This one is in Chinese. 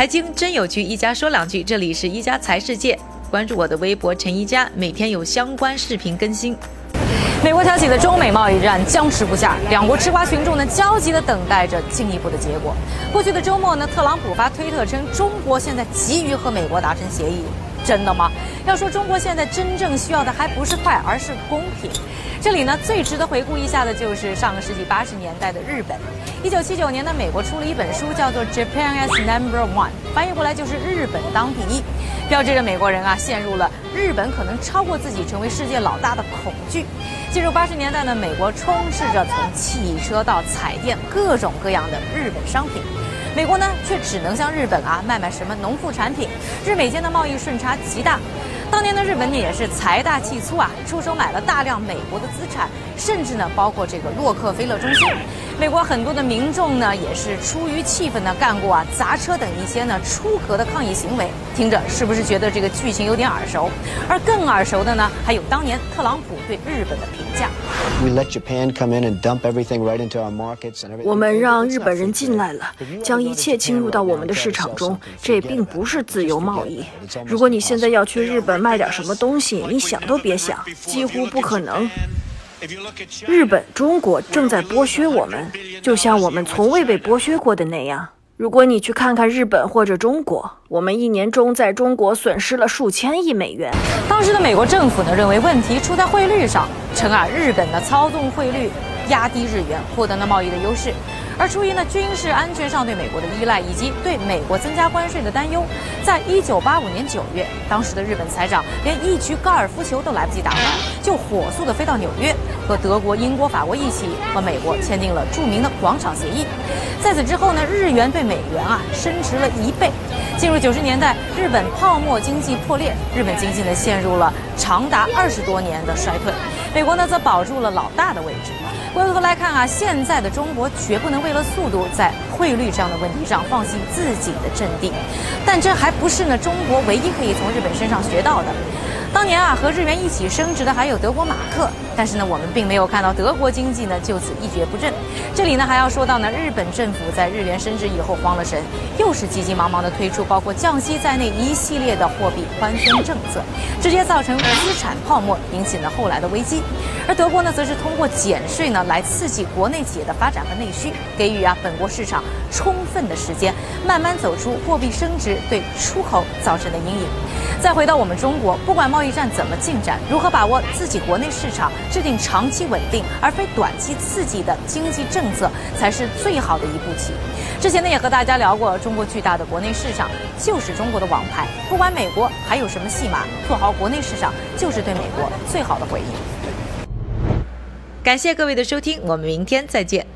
财经真有趣，一家说两句。这里是一家财世界，关注我的微博陈一家，每天有相关视频更新。美国挑起的中美贸易战僵持不下，两国吃瓜群众呢焦急地等待着进一步的结果。过去的周末呢，特朗普发推特称中国现在急于和美国达成协议，真的吗？要说中国现在真正需要的还不是快，而是公平。这里呢，最值得回顾一下的就是上个世纪八十年代的日本。一九七九年呢，美国出了一本书，叫做《Japan as Number One》，翻译过来就是“日本当第一”，标志着美国人啊陷入了日本可能超过自己成为世界老大的恐惧。进入八十年代呢，美国充斥着从汽车到彩电各种各样的日本商品，美国呢却只能向日本啊卖卖什么农副产品，日美间的贸易顺差极大。当年的日本呢也是财大气粗啊，出手买了大量美国的资产，甚至呢包括这个洛克菲勒中心。美国很多的民众呢也是出于气愤呢干过啊砸车等一些呢出格的抗议行为。听着是不是觉得这个剧情有点耳熟？而更耳熟的呢还有当年特朗普对日本的评价。我们让日本人进来了，将一切侵入到我们的市场中，这并不是自由贸易。如果你现在要去日本卖点什么东西，你想都别想，几乎不可能。日本、中国正在剥削我们，就像我们从未被剥削过的那样。如果你去看看日本或者中国，我们一年中在中国损失了数千亿美元。当时的美国政府呢，认为问题出在汇率上，称啊，日本的操纵汇率，压低日元，获得了贸易的优势。而出于呢军事安全上对美国的依赖，以及对美国增加关税的担忧，在一九八五年九月，当时的日本财长连一局高尔夫球都来不及打完，就火速的飞到纽约，和德国、英国、法国一起和美国签订了著名的广场协议。在此之后呢，日元对美元啊升值了一倍。进入九十年代，日本泡沫经济破裂，日本经济呢陷入了长达二十多年的衰退，美国呢则保住了老大的位置。回过头来看啊，现在的中国绝不能为了速度在汇率这样的问题上放弃自己的阵地，但这还不是呢中国唯一可以从日本身上学到的。当年啊，和日元一起升值的还有德国马克，但是呢，我们并没有看到德国经济呢就此一蹶不振。这里呢还要说到呢，日本政府在日元升值以后慌了神，又是急急忙忙的推出包括降息在内一系列的货币宽松政策，直接造成资产泡沫，引起了后来的危机。而德国呢，则是通过减税呢来刺激国内企业的发展和内需，给予啊本国市场充分的时间，慢慢走出货币升值对出口造成的阴影。再回到我们中国，不管贸易战怎么进展，如何把握自己国内市场，制定长期稳定而非短期刺激的经济政策，才是最好的一步棋。之前呢，也和大家聊过，中国巨大的国内市场就是中国的王牌，不管美国还有什么戏码，做好国内市场就是对美国最好的回应。感谢各位的收听，我们明天再见。